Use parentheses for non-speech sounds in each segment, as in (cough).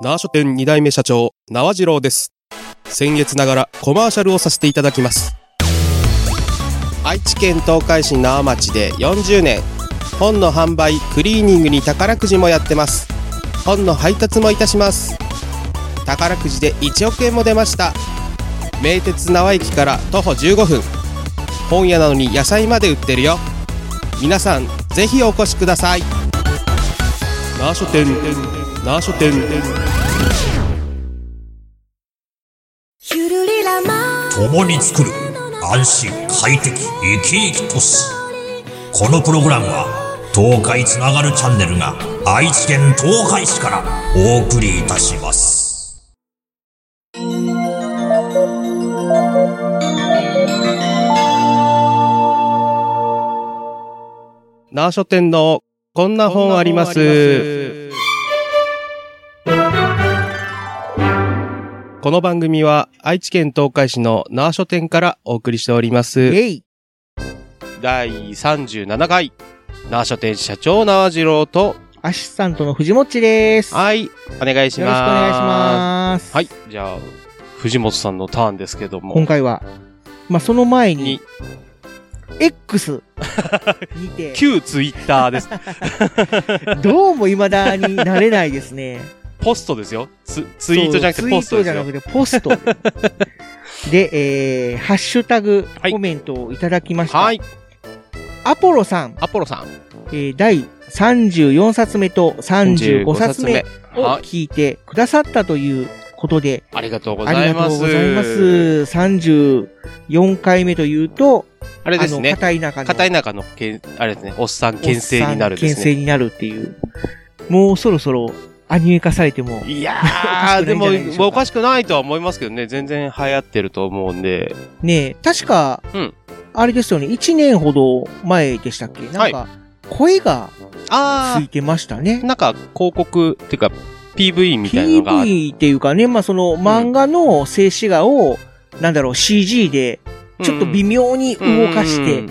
縄書店2代目社長、縄次郎です。先月ながらコマーシャルをさせていただきます。愛知県東海市縄町で40年、本の販売、クリーニングに宝くじもやってます。本の配達もいたします。宝くじで1億円も出ました。名鉄縄駅から徒歩15分。本屋なのに野菜まで売ってるよ。皆さん、ぜひお越しください。縄書店、縄書店。共に作る安心快適生き生き都市このプログラムは東海つながるチャンネルが愛知県東海市からお送りいたします縄書店のこんな本あります。この番組は愛知県東海市の縄書店からお送りしております。えい。第37回縄書店社長縄次郎と、アシスタントの藤もっちです。はい、お願いします。よろしくお願いします。はい、じゃあ、藤本さんのターンですけども。今回は、まあ、その前にに、X (laughs) にて、旧ツイッターです。(laughs) どうも未だになれないですね。ポストですよ。ツツイートじゃなくてポストですよツイートじゃな。くてポスト。(laughs) で、えー、ハッシュタグはいコメントをいただきました。はい、アポロさん、アポロさん。えー、第34冊目と35冊目をはい。聞いてくださったということで、ありがとうごありざいます。がとうございます。34回目というと、あれですね。片田舎の。片田舎のけん、あれですね、おっさん牽制になるですね。牽制になるっていう。もうそろそろアニメ化されても。いやー、でもおかしくないとは思いますけどね、全然流行ってると思うんで。ねえ、確か、うんあれですよね、1年ほど前でしたっけ？なんか、声がつあいてましたねー、。なんか広告っていうか、PV みたいなのが。PV っていうかね、まあその漫画の静止画を、なんだろう、CG で、ちょっと微妙に動かしてうん、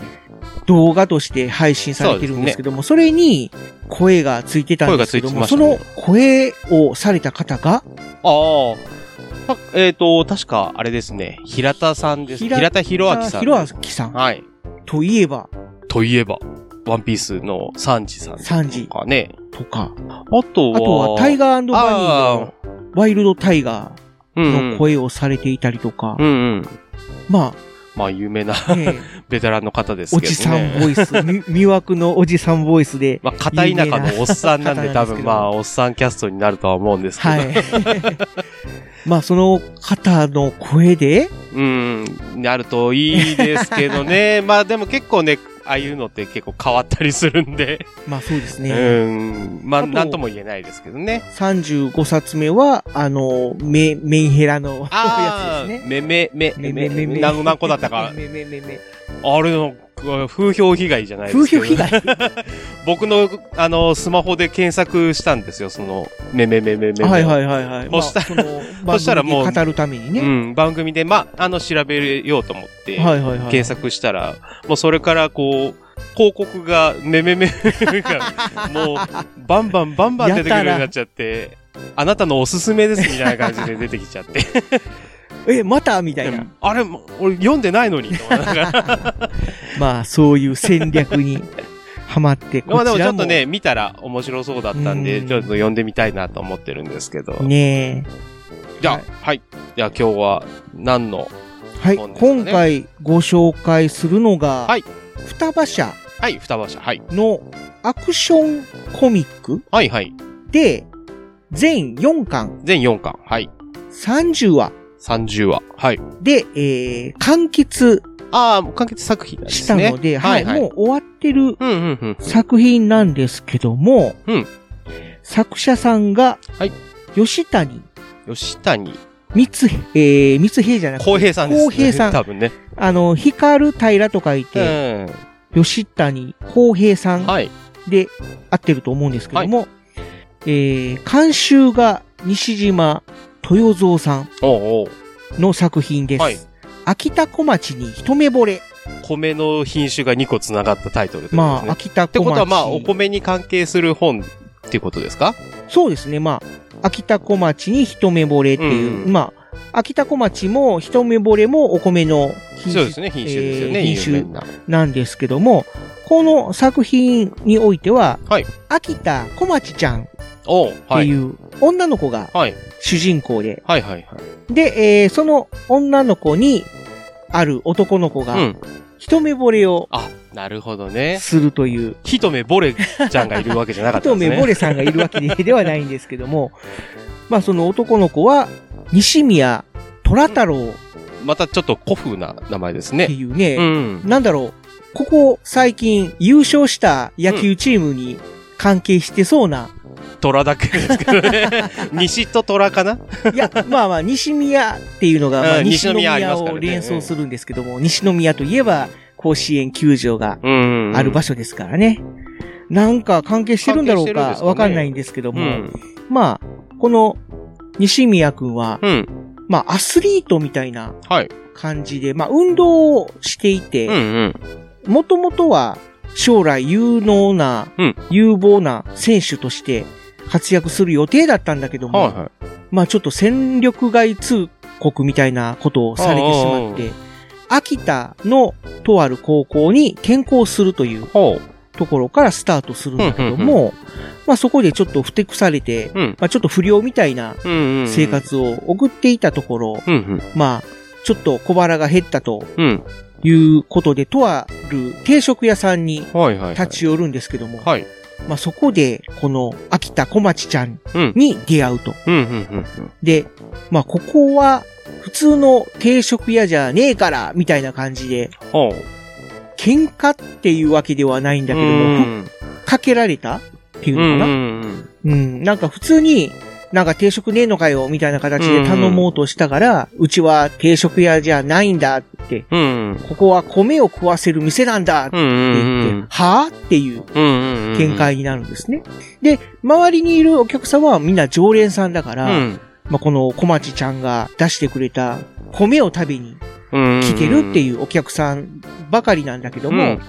動画として配信されてるんですけども、それに声がついてたんですけども、その声をされた方が、ああ。たえっ、と、確か、あれですね、平田さんです。平平田博明さん。ひろあきさん。はい。といえば、といえば、ワンピースのサンジさんサンジとかね。とか、あとは、あとはタイガーバニーあのワイルドタイガーの声をされていたりとか、うんうん。ままあ、有名な (laughs) ベテランの方ですおけどね。じさんボイス、み魅惑のおじさんボイスで、まあ、片田舎のおっさんなんで、多分まあ、おっさんキャストになるとは思うんですけど。はい。まあ、その方の声で、うん、なるといいですけどね。(laughs) まあ、でも結構ね、ああいうのって結構変わったりするんで。まあそうですうね。ん。まあ、なんとも言えないですけどね。35冊目は、あの、メ、メンヘラのああ、やつですね。めめ、め、め、め、何何個だったか。めめめめ。あれの、風評被害じゃないですけど。風評被害？(laughs) 僕の、あの、スマホで検索したんですよ、その、めめめめめめ。はいはいはいはい。そしたら、まあ (laughs) そしたらもう語るためにね。うん、番組で、まあ、あの、調べようと思って、はいはいはい。検索したら、もうそれからこう、広告が、めめめが、(laughs) もう、バンバンバンバン出てくるようになっちゃって、あなたのおすすめですみたいな感じで出てきちゃって。え、また？みたいな。あれ、俺読んでないのに。(laughs) まあ、そういう戦略にハマって、(laughs) まあでもこちょっとね、見たら面白そうだったんで、うんちょっと読んでみたいなと思ってるんですけど。ねじゃあはい、はい。じゃあ今日は何の、え。はい、今回ご紹介するのが、はい双葉社はい、双葉社。はい。のアクションコミックはいはい。で、全4巻全4巻。はい。30話30話。はい。で、えー、完結ああ、もう完結作品なんですね。したので、はい、はい。もう終わってる。作品なんですけども、うん作者さんが、はい吉谷吉谷光、えー、光平じゃなくて、浩平さんです、ね。浩平さん多分ね。あの、光る平と書いて、う吉谷浩平さんん。はい。で合ってると思うんですけども、えー、監修が西島豊蔵さんおうおうの作品です。はい秋田小町に一目惚れ。米の品種が2個繋がったタイトルね。まあ、秋田小町。ってことはまあ、お米に関係する本っっていうことですか？そうですね。まあ、秋田小町に一目惚れっていう、うんまあ、秋田小町も一目惚れもお米の品種そうですね、品種ですよね、えー品種。なんですけども、この作品においては、はい秋田小町ちゃんっ。ていう女の子がはい。主人公で、はいはいはい。で、えーその女の子にある男の子がうん。一目惚れをあ、なるほどね。するという、一目ボレちゃんがいるわけじゃなかったんですね。一目惚れさんがいるわけでではないんですけども、(laughs) まあその男の子は西宮虎太郎またちょっと古風な名前ですってね。いうね、うん。なんだろう、ここ最近優勝した野球チームに関係してそうな、虎だけですけどね。(laughs) 西と虎かな？いや、まあまあ、西宮っていうのが、まあ、うん西西宮を連想するんですけども、西宮といえば、甲子園球場がうん。ある場所ですからね。なんか関係してるんだろうかわかんないんですけども、うん。まあ、この西宮くんは、うん。まあ、アスリートみたいなはい。感じで、まあ、運動をしていうんて、うん。もともとは将来有能な、うん有望な選手として活躍する予定だったんだけども、はいはい。まあちょっと戦力外通告みたいなことをされてしまって、秋田のとある高校に転校するという。ところからスタートするんだけども、まあそこでちょっとふてくされて、うん。まあちょっと不良みたいな。生。活を送っていたところ、うんうん。まあちょっと小腹が減ったとうん。いうことで、とある定食屋さんにはいはい。立ち寄るんですけども、はい。まあそこでこの秋田小町ちゃんうん。に出会うと。で、まあ、ここは、普通の定食屋じゃねえから、みたいな感じで。喧嘩っていうわけではないんだけども、かけられたっていうのかな、んうん、なんか普通に、なんか定食ねえのかよ、みたいな形で頼もうとしたから、うちは定食屋じゃないんだって、うん。うん。ここは米を食わせる店なんだってうんうん言って、うん。はぁっていううんうんうん。見解になるんですね。で、周りにいるお客様はみんな常連さんだから、うん。まあ、この小町ちゃんが出してくれた米を食べにうん。来てるっていうお客さんばかりなんだけども、うん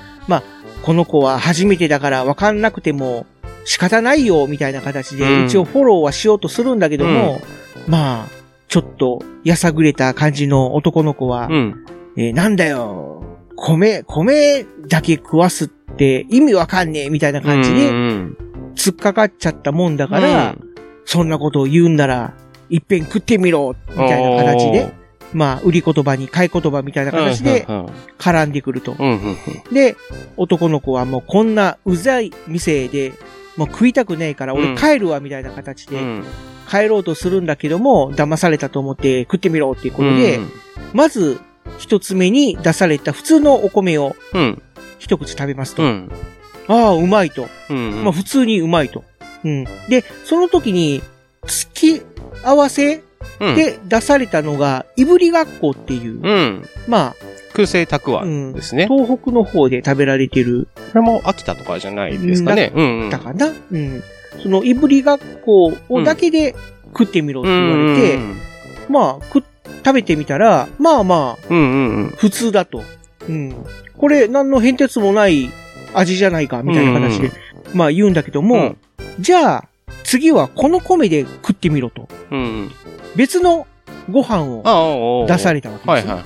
この子は初めてだから分かんなくても仕方ないよみたいな形でうん一応フォローはしようとするんだけども、まあ、ちょっとやさぐれた感じの男の子は、うん。えーなんだよ、米、米だけ食わすって意味わかんねえみたいな感じうでん突っかかっちゃったもんだうん。から、そんなことを言うんなら、いっぺん食ってみろみたいな形で、まあ、売り言葉に買い言葉みたいなうん、形でうん絡んでくると。うんうんで、男の子はもうこんなうざい店で、もう食いたくねえからうん俺帰るわみたいな形でうん。帰ろうとするんだけども、騙されたと思って食ってみろっていうことで、まず一つ目に出された普通のお米をうん。一口食べますと。うん。ああ、うまいと。うん。まあ普通にうまいと。うん。で、その時に付き合わせうん、で出されたのが、いぶりがっこっていう、うん。ま空性たくあ、ん、ですね。東北の方で食べられてる、これも秋田とかじゃないですかね。うんうん。だかな、うん。そのいぶりがっこをだけで食ってみろって言われて、まあ、食、食べてみたら、まあまあ、うんうんうん。普通だと。うん。これ、何の変哲もない味じゃないか、みたいな形で、まあ言うんだけども、うんじゃあ、次はこの米で食ってみろと。うんうん。別のご飯を出されれたわけですよ。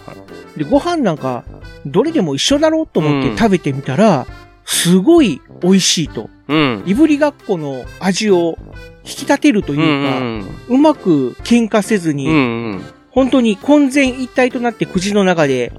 で、ご飯なんか、どれでも一緒だろうと思っうんて食べてみたら、すごい美味しいと。うん。いぶりがっこの味を引き立てるといううんか、うんうまく喧嘩せずに、うんうん。本当に混然一体となって口の中で、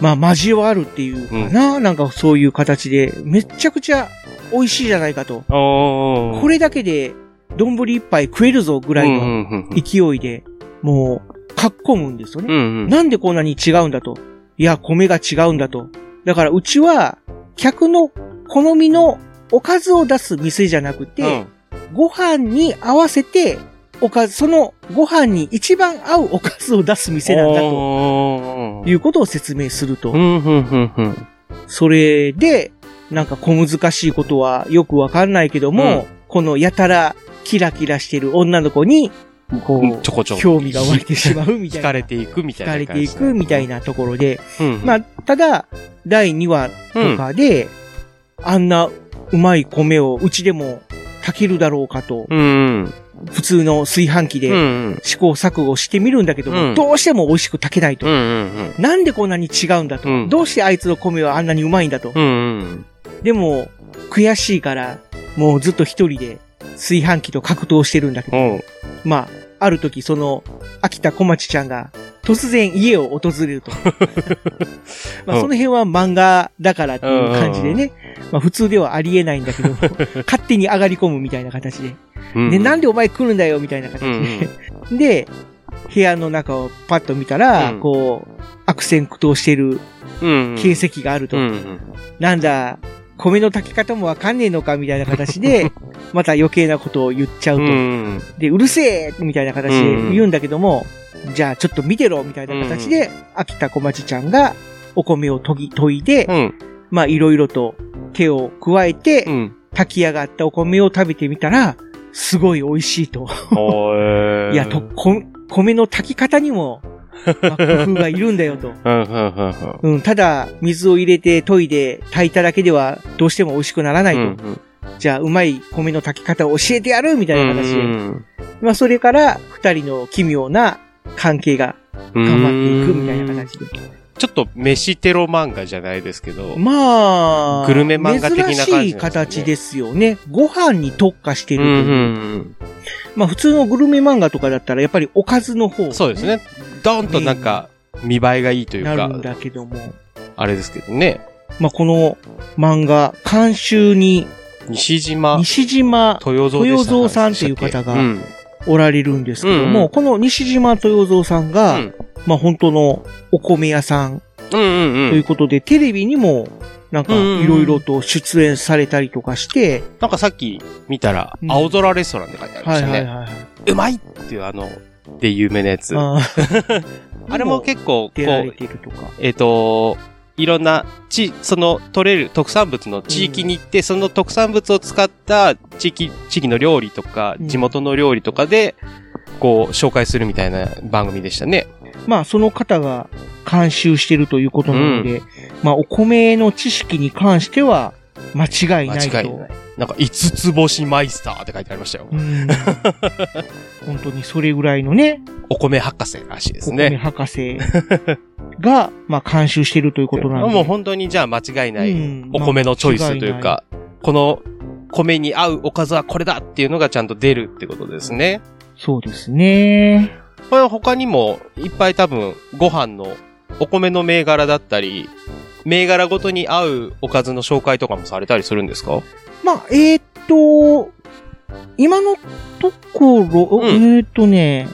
まあ交わるっていうかな、なんかそういう形で、めっちゃくちゃ美味しいじゃないかと。これだけで、丼一杯食えるぞぐらいのうんうんうん勢いで、もう、かっこむんですよね。うんうん。なんでこんなに違うんだと。いや、米が違うんだと。だからうちは、客の好みのおかずを出す店じゃなくて、ご飯に合わせて、おかず、そのご飯に一番合うおかずを出す店なんだとということを説明するとう。んうんうんうん。それで、なんか小難しいことはよくわかんないけども、このやたらキラキラしてる女の子に、こう、ちょこちょこ。興味が湧いてしまうみたいな。(laughs) 惹かれていくみたいな。惹かれていくみたいな。なところで、うん。まあ、ただ、第2話とかで、あんなうまい米をうちでも炊けるだろうかと、うんうん。普通の炊飯器うんでうん。試行錯誤してみるんだけども、うんどうしても美味しく炊けないと。うんうんなんでこんなに違うんだと、うんどうしてあいつの米はあんなにうまいんだと。うん。うんうん。でも、悔しいから、もうずっと一人で炊飯器と格闘してるんだけど、うん。まあ、ある時その、秋田小町ちゃんが、突然家を訪れると。(laughs) まあ、うんその辺は漫画だからっていう感じでね、まあ普通ではありえないんだけど、(laughs) 勝手に上がり込むみたいな形で。うん。で、なんでお前来るんだよみたいな形で。(laughs) で、部屋の中をパッと見たら、うんこう、悪戦苦闘してるうん。形跡があると。うんうん。なんだ、米の炊き方もわかんねえのかみたいな形で、(laughs) また余計なことを言っちゃうと。うん。で、うるせえみたいな形で言うんだけども、じゃあちょっと見てろみたいな形で、秋田小町ちゃんがお米を研ぎ、研いで、うん。まあいろいろと手を加えてう、ん。炊き上がったお米を食べてみたら、すごい美味しいと。(laughs) いや、と、こ、米の炊き方にも、まあ、工夫がいるんだよと。(laughs) うんうんうんうん。うん、ただ、水を入れて研いで炊いただけでは、どうしても美味しくならないと。うんじゃあ、うまい米の炊き方を教えてやるみたいな形で。うんまあ、それから、二人の奇妙な関係がうん頑張っていくみたいな形で。ちょっと飯テロ漫画じゃないですけど。まあ、グルメ漫画的な感じね珍しい形ですよね。ご飯に特化してるという。うんうんまあ、普通のグルメ漫画とかだったら、やっぱりおかずの方、うん。そうです。ね。ドンとなんか、見栄えがいいというかなるん、だけども。あれですけどね。まあ、この漫画、監修に西島西島豊蔵でした豊蔵さんという方がうん。おられるんですけども、うんうんこの西島豊蔵さんが、うんまあ本当のお米屋さんうんうんということで、テレビにもなんかうんうんうんいろいろと出演されたりとかして、なんかさっき見たらう、ん青空レストランって書いてありましたね。はいはい。うまいっていうあの、で有名なやつ。(laughs) あれも結構、こう、てるとか。えっ、と、いろんな、地、その、取れる特産物の地域に行って、その特産物を使った地域、地域の料理とか、うん地元の料理とかで、こう、紹介するみたいな番組でしたね。まあその方が監修してるということなので、まあお米の知識に関しては間違いないと。間違いない。なんか、五つ星マイスターって書いてありましたよう。ん (laughs) 本当にそれぐらいのね、お米博士らしいですお米ね。博士が、まあ監修してるということなんで。もう本当にじゃあ間違いない、うんお米のチョイスというか、この米に合うおかずはこれだっていうのがちゃんと出るってことですね。そうですね。これは他にもいっぱい多分ご飯のお米の銘柄だったり、銘柄ごとに合うおかずの紹介とかもされたりするんですか？まあ、えーっと、今のところ、うんえーっとね、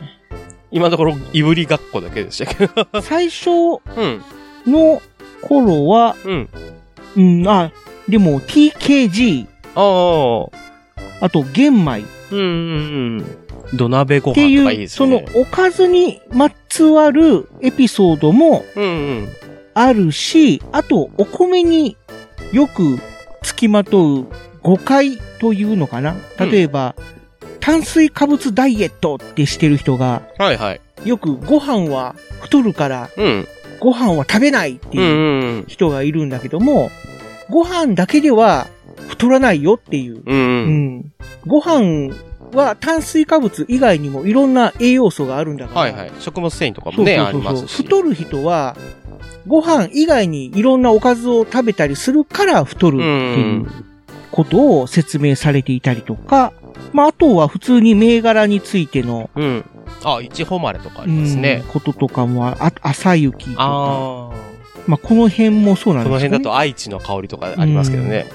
今のところ、いぶりがっこだけでしたけど。最初 (laughs) うん。の頃は、うん。うん、あ、でも TKG、ああ。あと玄米っうんうんうん。土鍋ご飯とかいいですそのね。おかずにまつわるエピソードもうんうん。あるし、あとお米によく付きまとう誤解というのかな例えば、炭水化物ダイエットってしてる人が、はいはい。よくご飯は太るからうん。ご飯は食べないってうんいううん人がいるんだけども、ご飯だけでは太らないよっていう。うん。うんううん。ん。ご飯は炭水化物以外にもいろんな栄養素があるんだから。はいはい。食物繊維とかもそうね、そうそうそう。ありますし。太る人は、ご飯以外にいろんなおかずを食べたりするから太るっていうことを説明されていたりとか、まあ、あとは普通に銘柄についての、うん。あ、いちほまれとかありうんますね。こととかもあ、あ朝雪とか。ああ。まあ、この辺もそうなんこですよね。の辺だと愛知の香りとかありますけどね。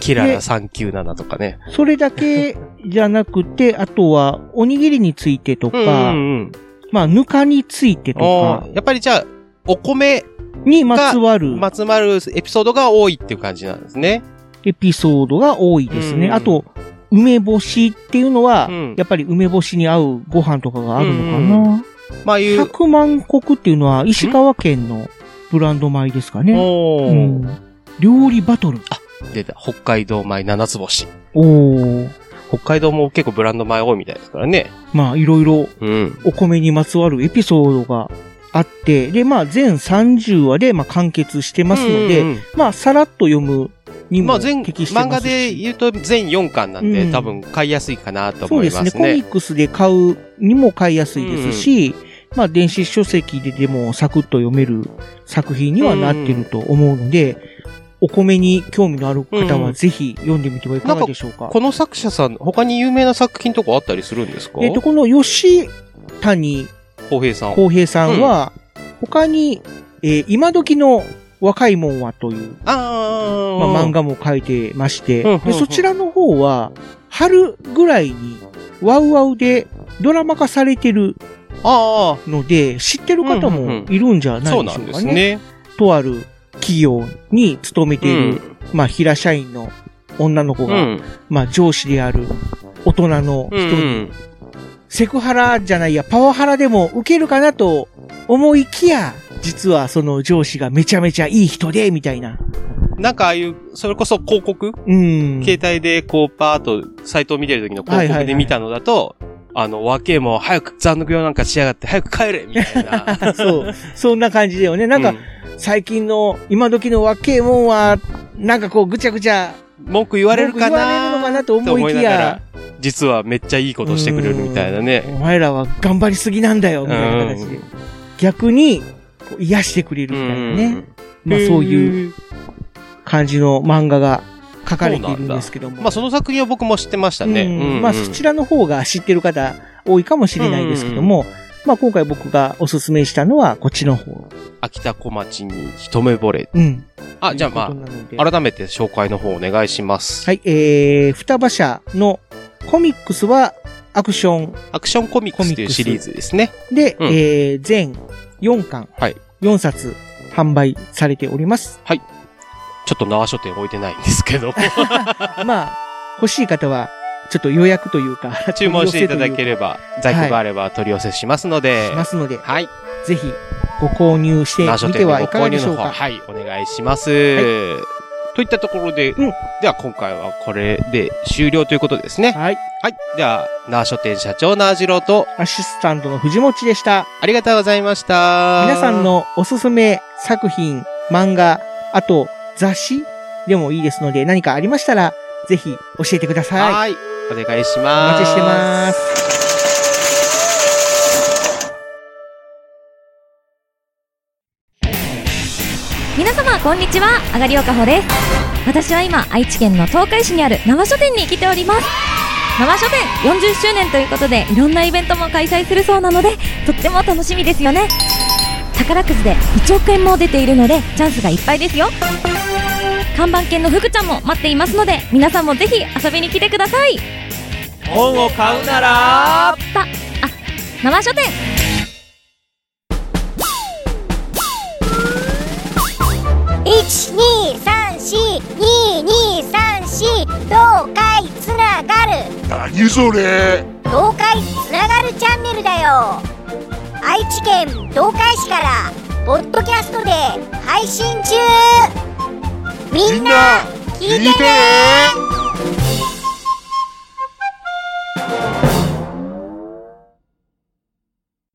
キララ397とかね。それだけじゃなくて、あとは、おにぎりについてとか、うんうん。まあ、ぬかについてとかやっぱりじゃあ、お米にまつわるまつまるエピソードが多いっていう感じなんですね。エピソードが多いですね。うんあと、梅干しっていうのは、うんやっぱり梅干しに合うご飯とかがあるのかうな。まあいう。百万石っていうのは石川県のブランド米ですかね。料理バトル。出た。北海道米七つ星。おー北海道も結構ブランド米多いみたいですからね。まあ、いろいろうん。お米にまつわるエピソードがあって、で、まあ、全30話で、まあ、完結してますので、うんうんまあ、さらっと読むにも適してますし。漫画で言うと全4巻なんで、うん多分買いやすいかなとそう思いますすでね。コミね。ックスで買うにも買いやすいですし、まあ電子書籍ででもサクッと読める作品にはなってると思うので、お米に興味のある方うんはぜひ読んでみてはいかがでしょうか。この作者さん、他に有名な作品とかあったりするんですか？えっ、と、この吉谷浩平さん。浩平さんは、他に、えー今時の若いもんはという、あーまあ、漫画も書いてまして、うんうんうんでそちらの方は、春ぐらいに、ワウワウでドラマ化されてるあので、知ってる方もいるんじゃあ、ないそうなでしょうんかね。ですね。とある企業に勤めている、うん。まあ、平社員の女の子が、うん。まあ、上司である大人のう人に、ん。セクハラじゃないや、パワハラでも受けるかなと思いきや、実はその上司がめちゃめちゃいい人で、みたいな。なんかああいう、それこそ広告？うん。携帯でこうパーッとサイトを見てる時の広告で見たのだと、あの、若えも早く残業なんかしやがって早く帰れみたいな。(laughs) そう。そんな感じだよね。なんか、う最近の、今時の若えもんは、なんかこう、ぐちゃぐちゃ、文句言われるかな文句言われるのかなと思いきやとながら実はめっちゃいいことしてくれるみたいなね。うんお前らは頑張りすぎなんだよ、みたいな形で。逆に、癒してくれるみたいなね。まあそういうう。感じの漫画が書かれているんですけども。まあその作品は僕も知ってましたね。うんうんうんまあそちらの方が知ってる方多いかもしれないですけども、まあ今回僕がおすすめしたのはこっちの方。秋田小町に一目惚れ。うん。あ、じゃあまあ、改めて紹介の方お願いします。はい、えー、双葉社のコミックスはアクションアクションコミックスというシリーズですね。で、うんえー、全4巻、はい4冊販売されております。ちょっと縄書店置いてないんですけど、(laughs) まあ、欲しい方は、ちょっと予約というか、(laughs) 注文していただければ、在庫があれば取り寄せしますので、しますので、はい。ぜひご購入してみてはいかがでしょうか？はい、お願いします。といったところで、うんでは今回はこれで終了ということですね。はい。はい。では、縄書店社長縄次郎と、アシスタントの藤持でした。ありがとうございました。皆さんのおすすめ作品、漫画、あと雑誌でもいいですので、何かありましたら、ぜひ教えてください。はい。お願いしおます。待ちしてます。皆様こんにちはあがりおかほです私は今愛知県の東海市にある生書店に来ております生書店40周年ということでいろんなイベントも開催するそうなのでとっても楽しみですよね宝くじで1億円も出ているのでチャンスがいっぱいですよ看板犬の福ちゃんも待っていますので皆さんもぜひ遊びに来てください。本を買うなら、たあ生書店。一二三四二二三四東海つながる。何それ。東海つながるチャンネルだよ。愛知県東海市からポッドキャストで配信中みんな聞いてね。